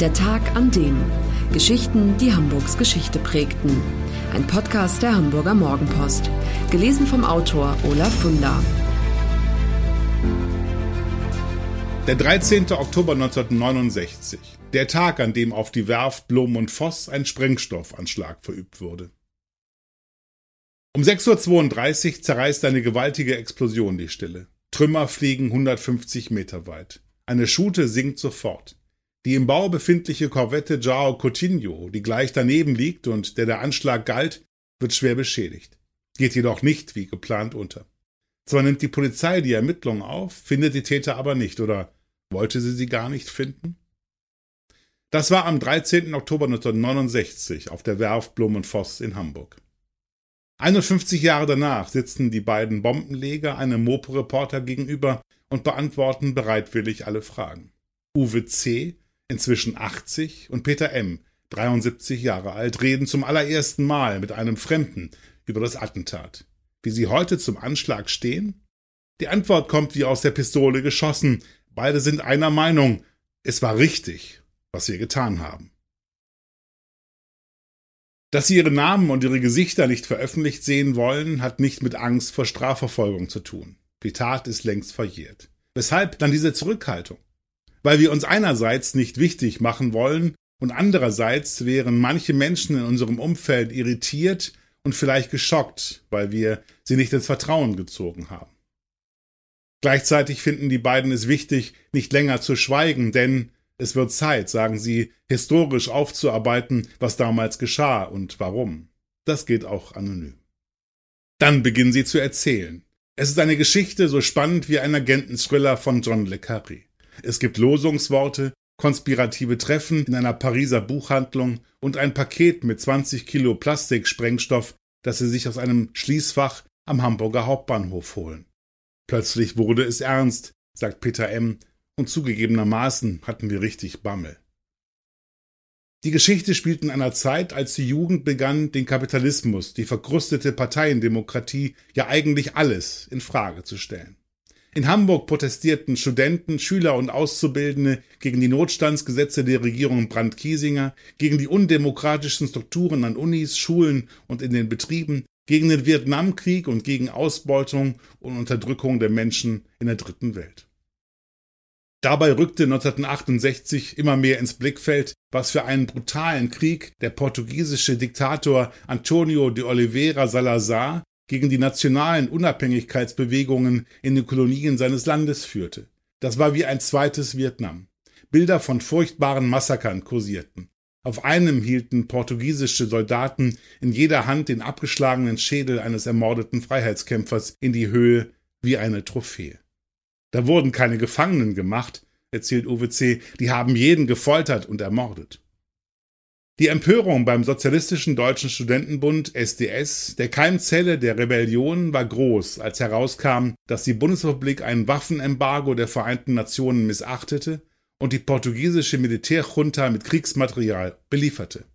Der Tag an dem. Geschichten, die Hamburgs Geschichte prägten. Ein Podcast der Hamburger Morgenpost. Gelesen vom Autor Olaf Funder. Der 13. Oktober 1969. Der Tag, an dem auf die Werft Blom und Voss ein Sprengstoffanschlag verübt wurde. Um 6.32 Uhr zerreißt eine gewaltige Explosion die Stille. Trümmer fliegen 150 Meter weit. Eine Schute sinkt sofort. Die im Bau befindliche Korvette Jao Coutinho, die gleich daneben liegt und der der Anschlag galt, wird schwer beschädigt. Geht jedoch nicht wie geplant unter. Zwar nimmt die Polizei die Ermittlungen auf, findet die Täter aber nicht oder wollte sie sie gar nicht finden? Das war am 13. Oktober 1969 auf der Werft Blum und Voss in Hamburg. 51 Jahre danach sitzen die beiden Bombenleger einem Mopo-Reporter gegenüber und beantworten bereitwillig alle Fragen. Uwe C., inzwischen 80, und Peter M., 73 Jahre alt, reden zum allerersten Mal mit einem Fremden über das Attentat. Wie sie heute zum Anschlag stehen? Die Antwort kommt wie aus der Pistole geschossen. Beide sind einer Meinung. Es war richtig, was wir getan haben. Dass sie ihre Namen und ihre Gesichter nicht veröffentlicht sehen wollen, hat nicht mit Angst vor Strafverfolgung zu tun. Die Tat ist längst verjährt. Weshalb dann diese Zurückhaltung? Weil wir uns einerseits nicht wichtig machen wollen und andererseits wären manche Menschen in unserem Umfeld irritiert und vielleicht geschockt, weil wir sie nicht ins Vertrauen gezogen haben. Gleichzeitig finden die beiden es wichtig, nicht länger zu schweigen, denn es wird Zeit, sagen sie, historisch aufzuarbeiten, was damals geschah und warum. Das geht auch anonym. Dann beginnen sie zu erzählen. Es ist eine Geschichte so spannend wie ein Agenten-Thriller von John le Carré. Es gibt Losungsworte, konspirative Treffen in einer Pariser Buchhandlung und ein Paket mit 20 Kilo Plastiksprengstoff, das sie sich aus einem Schließfach am Hamburger Hauptbahnhof holen. Plötzlich wurde es ernst, sagt Peter M., und zugegebenermaßen hatten wir richtig Bammel. Die Geschichte spielt in einer Zeit, als die Jugend begann, den Kapitalismus, die verkrustete Parteiendemokratie, ja eigentlich alles in Frage zu stellen. In Hamburg protestierten Studenten, Schüler und Auszubildende gegen die Notstandsgesetze der Regierung Brandt-Kiesinger, gegen die undemokratischen Strukturen an Unis, Schulen und in den Betrieben, gegen den Vietnamkrieg und gegen Ausbeutung und Unterdrückung der Menschen in der dritten Welt. Dabei rückte 1968 immer mehr ins Blickfeld, was für einen brutalen Krieg der portugiesische Diktator Antonio de Oliveira Salazar gegen die nationalen Unabhängigkeitsbewegungen in den Kolonien seines Landes führte. Das war wie ein zweites Vietnam. Bilder von furchtbaren Massakern kursierten. Auf einem hielten portugiesische Soldaten in jeder Hand den abgeschlagenen Schädel eines ermordeten Freiheitskämpfers in die Höhe wie eine Trophäe. Da wurden keine Gefangenen gemacht, erzählt Uwe C., die haben jeden gefoltert und ermordet. Die Empörung beim Sozialistischen Deutschen Studentenbund SDS, der Keimzelle der Rebellion, war groß, als herauskam, dass die Bundesrepublik ein Waffenembargo der Vereinten Nationen missachtete und die portugiesische Militärjunta mit Kriegsmaterial belieferte.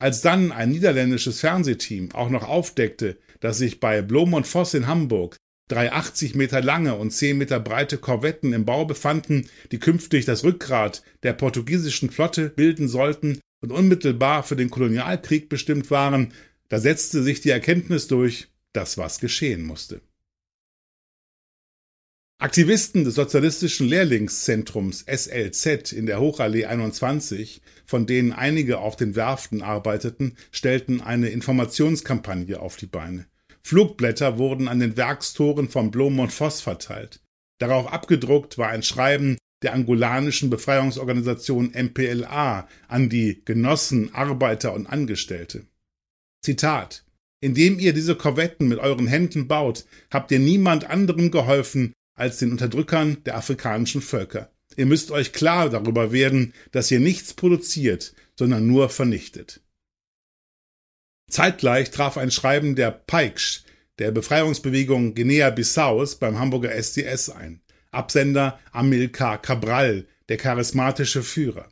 Als dann ein niederländisches Fernsehteam auch noch aufdeckte, dass sich bei Blom und Voss in Hamburg drei 80 Meter lange und 10 Meter breite Korvetten im Bau befanden, die künftig das Rückgrat der portugiesischen Flotte bilden sollten und unmittelbar für den Kolonialkrieg bestimmt waren, da setzte sich die Erkenntnis durch, dass was geschehen musste. Aktivisten des Sozialistischen Lehrlingszentrums SLZ in der Hochallee 21, von denen einige auf den Werften arbeiteten, stellten eine Informationskampagne auf die Beine. Flugblätter wurden an den Werkstoren von Blom und Voss verteilt. Darauf abgedruckt war ein Schreiben der angolanischen Befreiungsorganisation MPLA an die Genossen, Arbeiter und Angestellte. Zitat Indem ihr diese Korvetten mit euren Händen baut, habt ihr niemand anderem geholfen als den Unterdrückern der afrikanischen Völker. Ihr müsst euch klar darüber werden, dass ihr nichts produziert, sondern nur vernichtet. Zeitgleich traf ein Schreiben der Paiksch, der Befreiungsbewegung Guinea-Bissaus, beim Hamburger SDS ein. Absender Amilcar Cabral, der charismatische Führer.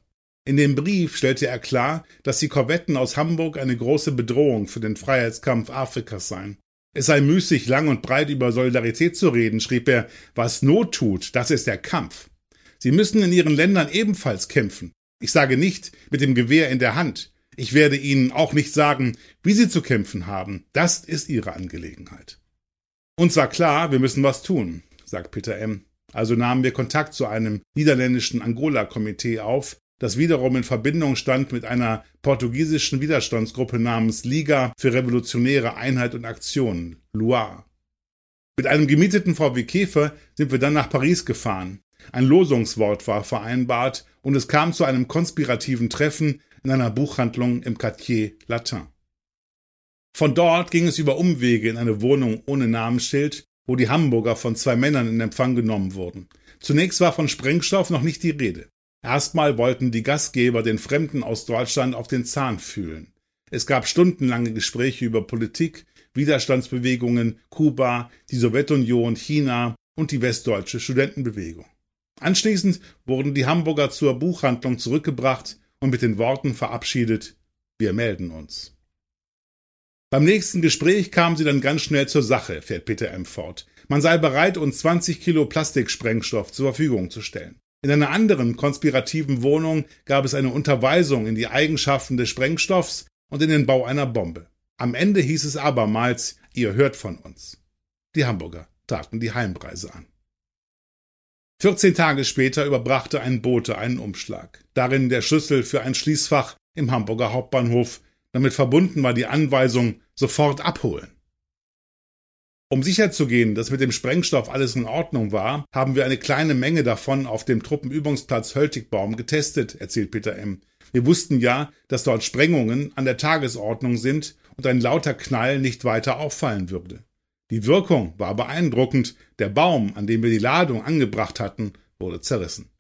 In dem Brief stellte er klar, dass die Korvetten aus Hamburg eine große Bedrohung für den Freiheitskampf Afrikas seien. Es sei müßig, lang und breit über Solidarität zu reden, schrieb er. Was Not tut, das ist der Kampf. Sie müssen in ihren Ländern ebenfalls kämpfen. Ich sage nicht mit dem Gewehr in der Hand. Ich werde Ihnen auch nicht sagen, wie Sie zu kämpfen haben. Das ist Ihre Angelegenheit. Uns war klar, wir müssen was tun, sagt Peter M. Also nahmen wir Kontakt zu einem niederländischen Angola-Komitee auf, das wiederum in Verbindung stand mit einer portugiesischen Widerstandsgruppe namens Liga für revolutionäre Einheit und Aktion, Loire. Mit einem gemieteten VW Käfer sind wir dann nach Paris gefahren. Ein Losungswort war vereinbart und es kam zu einem konspirativen Treffen in einer Buchhandlung im Quartier Latin. Von dort ging es über Umwege in eine Wohnung ohne Namensschild, wo die Hamburger von zwei Männern in Empfang genommen wurden. Zunächst war von Sprengstoff noch nicht die Rede. Erstmal wollten die Gastgeber den Fremden aus Deutschland auf den Zahn fühlen. Es gab stundenlange Gespräche über Politik, Widerstandsbewegungen, Kuba, die Sowjetunion, China und die westdeutsche Studentenbewegung. Anschließend wurden die Hamburger zur Buchhandlung zurückgebracht und mit den Worten verabschiedet, wir melden uns. Beim nächsten Gespräch kamen sie dann ganz schnell zur Sache, fährt Peter M. fort. Man sei bereit, uns 20 Kilo Plastiksprengstoff zur Verfügung zu stellen. In einer anderen konspirativen Wohnung gab es eine Unterweisung in die Eigenschaften des Sprengstoffs und in den Bau einer Bombe. Am Ende hieß es abermals, ihr hört von uns. Die Hamburger traten die Heimreise an. 14 Tage später überbrachte ein Bote einen Umschlag. Darin der Schlüssel für ein Schließfach im Hamburger Hauptbahnhof. Damit verbunden war die Anweisung sofort abholen. Um sicherzugehen, dass mit dem Sprengstoff alles in Ordnung war, haben wir eine kleine Menge davon auf dem Truppenübungsplatz Höltigbaum getestet, erzählt Peter M. Wir wussten ja, dass dort Sprengungen an der Tagesordnung sind und ein lauter Knall nicht weiter auffallen würde. Die Wirkung war beeindruckend, der Baum, an dem wir die Ladung angebracht hatten, wurde zerrissen.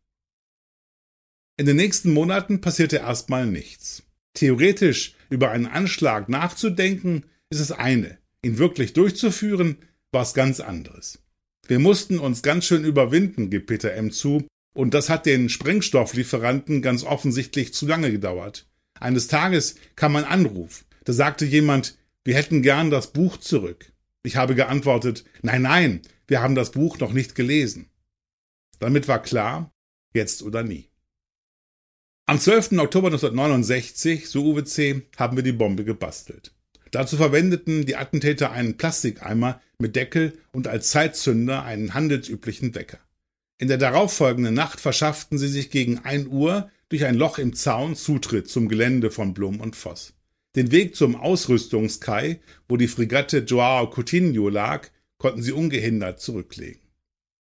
In den nächsten Monaten passierte erstmal nichts. Theoretisch über einen Anschlag nachzudenken, ist es eine. Ihn wirklich durchzuführen, war es ganz anderes. Wir mussten uns ganz schön überwinden, gibt Peter M. zu, und das hat den Sprengstofflieferanten ganz offensichtlich zu lange gedauert. Eines Tages kam ein Anruf. Da sagte jemand, wir hätten gern das Buch zurück. Ich habe geantwortet, nein, nein, wir haben das Buch noch nicht gelesen. Damit war klar, jetzt oder nie. Am 12. Oktober 1969, so Uwe C., haben wir die Bombe gebastelt. Dazu verwendeten die Attentäter einen Plastikeimer mit Deckel und als Zeitzünder einen handelsüblichen Wecker. In der darauffolgenden Nacht verschafften sie sich gegen ein Uhr durch ein Loch im Zaun Zutritt zum Gelände von Blum und Voss. Den Weg zum Ausrüstungskai, wo die Fregatte Joao Coutinho lag, konnten sie ungehindert zurücklegen.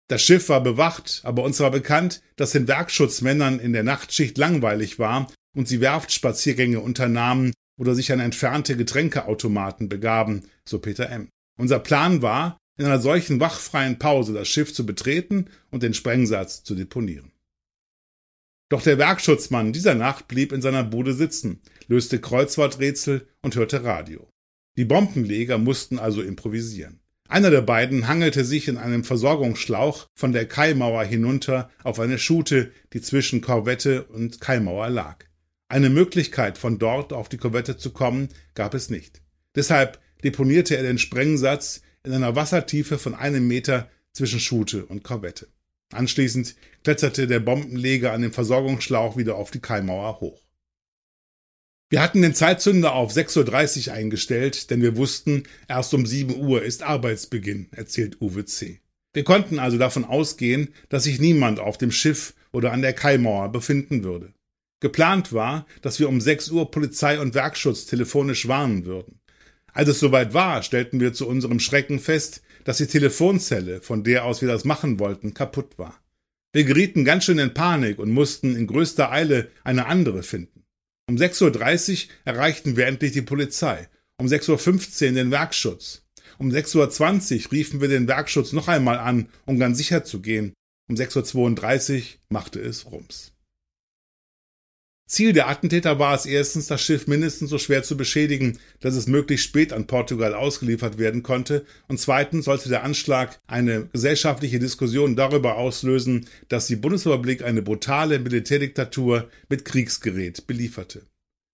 Das Schiff war bewacht, aber uns war bekannt, dass den Werkschutzmännern in der Nachtschicht langweilig war und sie Werftspaziergänge unternahmen oder sich an entfernte Getränkeautomaten begaben, so Peter M. Unser Plan war, in einer solchen wachfreien Pause das Schiff zu betreten und den Sprengsatz zu deponieren. Doch der Werkschutzmann dieser Nacht blieb in seiner Bude sitzen, löste Kreuzworträtsel und hörte Radio. Die Bombenleger mussten also improvisieren. Einer der beiden hangelte sich in einem Versorgungsschlauch von der Kaimauer hinunter auf eine Schute, die zwischen Korvette und Kaimauer lag. Eine Möglichkeit, von dort auf die Korvette zu kommen, gab es nicht. Deshalb deponierte er den Sprengsatz in einer Wassertiefe von einem Meter zwischen Schute und Korvette. Anschließend kletterte der Bombenleger an dem Versorgungsschlauch wieder auf die Kaimauer hoch. Wir hatten den Zeitzünder auf 6.30 Uhr eingestellt, denn wir wussten, erst um 7 Uhr ist Arbeitsbeginn, erzählt Uwe C. Wir konnten also davon ausgehen, dass sich niemand auf dem Schiff oder an der Kaimauer befinden würde. Geplant war, dass wir um 6 Uhr Polizei und Werkschutz telefonisch warnen würden. Als es soweit war, stellten wir zu unserem Schrecken fest, dass die Telefonzelle, von der aus wir das machen wollten, kaputt war. Wir gerieten ganz schön in Panik und mussten in größter Eile eine andere finden. Um 6.30 Uhr erreichten wir endlich die Polizei, um 6.15 Uhr den Werkschutz. Um 6.20 Uhr riefen wir den Werkschutz noch einmal an, um ganz sicher zu gehen. Um 6.32 Uhr machte es Rums. Ziel der Attentäter war es erstens, das Schiff mindestens so schwer zu beschädigen, dass es möglichst spät an Portugal ausgeliefert werden konnte, und zweitens sollte der Anschlag eine gesellschaftliche Diskussion darüber auslösen, dass die Bundesrepublik eine brutale Militärdiktatur mit Kriegsgerät belieferte.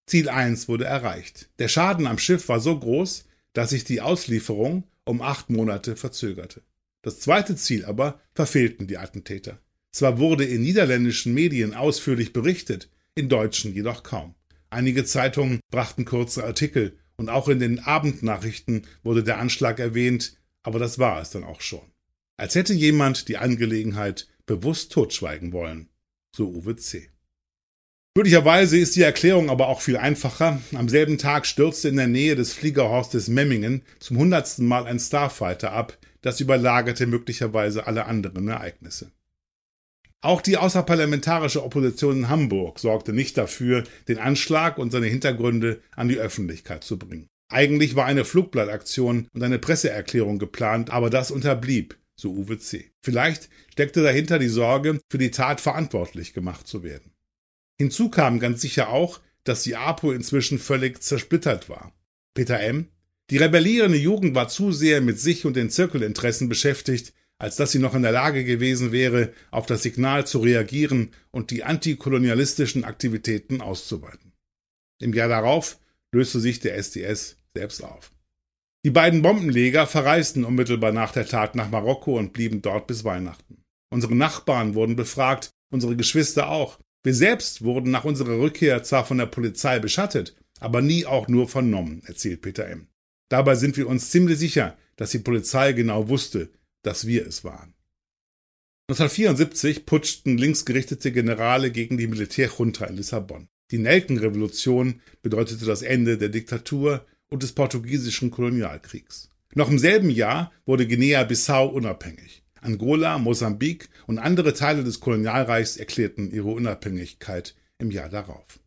Ziel 1 wurde erreicht. Der Schaden am Schiff war so groß, dass sich die Auslieferung um acht Monate verzögerte. Das zweite Ziel aber verfehlten die Attentäter. Zwar wurde in niederländischen Medien ausführlich berichtet, in deutschen jedoch kaum. Einige Zeitungen brachten kurze Artikel und auch in den Abendnachrichten wurde der Anschlag erwähnt, aber das war es dann auch schon. Als hätte jemand die Angelegenheit bewusst totschweigen wollen, so Uwe C. Möglicherweise ist die Erklärung aber auch viel einfacher. Am selben Tag stürzte in der Nähe des Fliegerhorstes Memmingen zum hundertsten Mal ein Starfighter ab, das überlagerte möglicherweise alle anderen Ereignisse. Auch die außerparlamentarische Opposition in Hamburg sorgte nicht dafür, den Anschlag und seine Hintergründe an die Öffentlichkeit zu bringen. Eigentlich war eine Flugblattaktion und eine Presseerklärung geplant, aber das unterblieb, so Uwe C. Vielleicht steckte dahinter die Sorge, für die Tat verantwortlich gemacht zu werden. Hinzu kam ganz sicher auch, dass die APO inzwischen völlig zersplittert war. Peter M. Die rebellierende Jugend war zu sehr mit sich und den Zirkelinteressen beschäftigt, als dass sie noch in der Lage gewesen wäre, auf das Signal zu reagieren und die antikolonialistischen Aktivitäten auszuweiten. Im Jahr darauf löste sich der SDS selbst auf. Die beiden Bombenleger verreisten unmittelbar nach der Tat nach Marokko und blieben dort bis Weihnachten. Unsere Nachbarn wurden befragt, unsere Geschwister auch, wir selbst wurden nach unserer Rückkehr zwar von der Polizei beschattet, aber nie auch nur vernommen, erzählt Peter M. Dabei sind wir uns ziemlich sicher, dass die Polizei genau wusste, dass wir es waren. 1974 putschten linksgerichtete Generale gegen die Militärjunta in Lissabon. Die Nelkenrevolution bedeutete das Ende der Diktatur und des portugiesischen Kolonialkriegs. Noch im selben Jahr wurde Guinea-Bissau unabhängig. Angola, Mosambik und andere Teile des Kolonialreichs erklärten ihre Unabhängigkeit im Jahr darauf.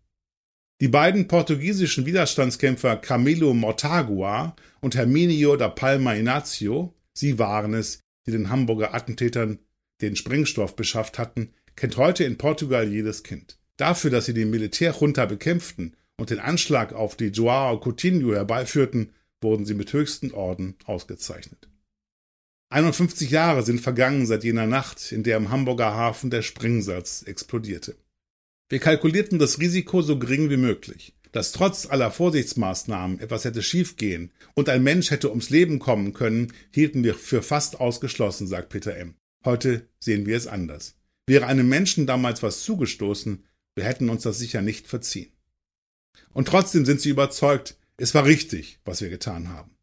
Die beiden portugiesischen Widerstandskämpfer Camilo Mortagua und Herminio da Palma Inácio, sie waren es, die den Hamburger Attentätern den Sprengstoff beschafft hatten, kennt heute in Portugal jedes Kind. Dafür, dass sie den Militärjunta bekämpften und den Anschlag auf die Joao Coutinho herbeiführten, wurden sie mit höchsten Orden ausgezeichnet. 51 Jahre sind vergangen seit jener Nacht, in der im Hamburger Hafen der Springsatz explodierte. Wir kalkulierten das Risiko so gering wie möglich. Dass trotz aller Vorsichtsmaßnahmen etwas hätte schiefgehen und ein Mensch hätte ums Leben kommen können, hielten wir für fast ausgeschlossen, sagt Peter M. Heute sehen wir es anders. Wäre einem Menschen damals was zugestoßen, wir hätten uns das sicher nicht verziehen. Und trotzdem sind sie überzeugt, es war richtig, was wir getan haben.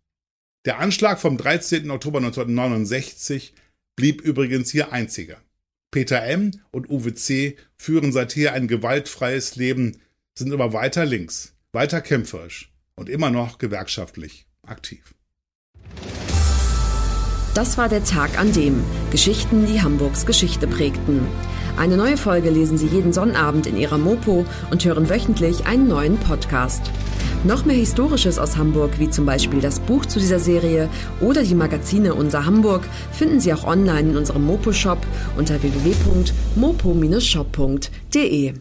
Der Anschlag vom 13. Oktober 1969 blieb übrigens hier einziger. Peter M. und Uwe C. führen seither ein gewaltfreies Leben, sind aber weiter links, weiter kämpferisch und immer noch gewerkschaftlich aktiv. Das war der Tag an dem Geschichten, die Hamburgs Geschichte prägten. Eine neue Folge lesen Sie jeden Sonnabend in Ihrer Mopo und hören wöchentlich einen neuen Podcast. Noch mehr Historisches aus Hamburg, wie zum Beispiel das Buch zu dieser Serie oder die Magazine Unser Hamburg, finden Sie auch online in unserem Mopo-Shop unter www.mopo-shop.de.